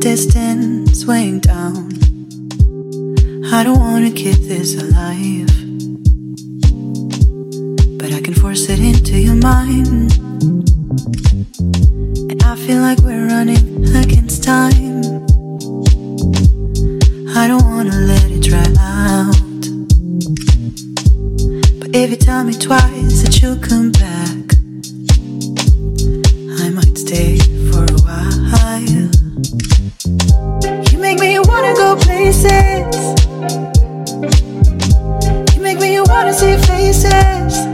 distance weighing down. I don't wanna keep this alive, but I can force it into your mind. And I feel like we're running against time. I don't wanna let it dry out. But if you tell me twice that you'll come back, I might stay You make me wanna go places. You make me wanna see faces.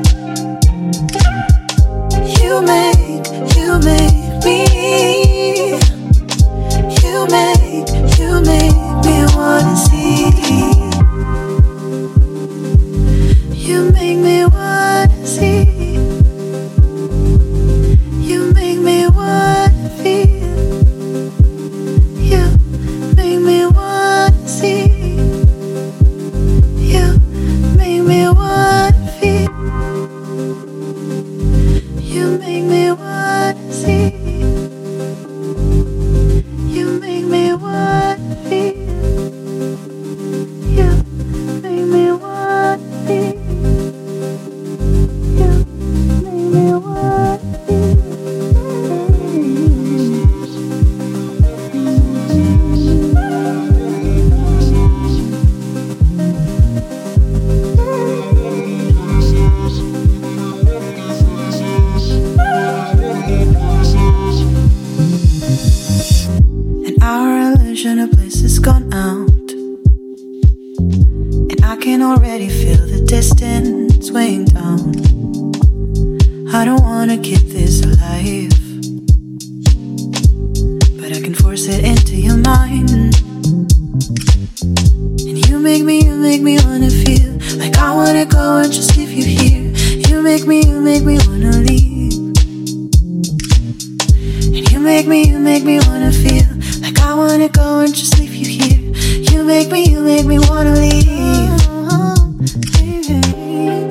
Of bliss has gone out. And I can already feel the distance weighing down. I don't wanna keep this alive. But I can force it into your mind. And you make me, you make me wanna feel like I wanna go and just leave you here. You make me, you make me wanna leave. And you make me, you make me wanna feel I wanna go and just leave you here. You make me, you make me wanna leave.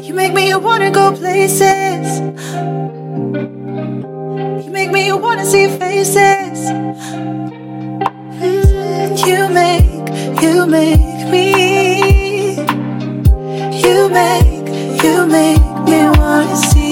You make me, wanna go places. You make me, wanna see faces. You make, you make me. You make, you make me wanna see.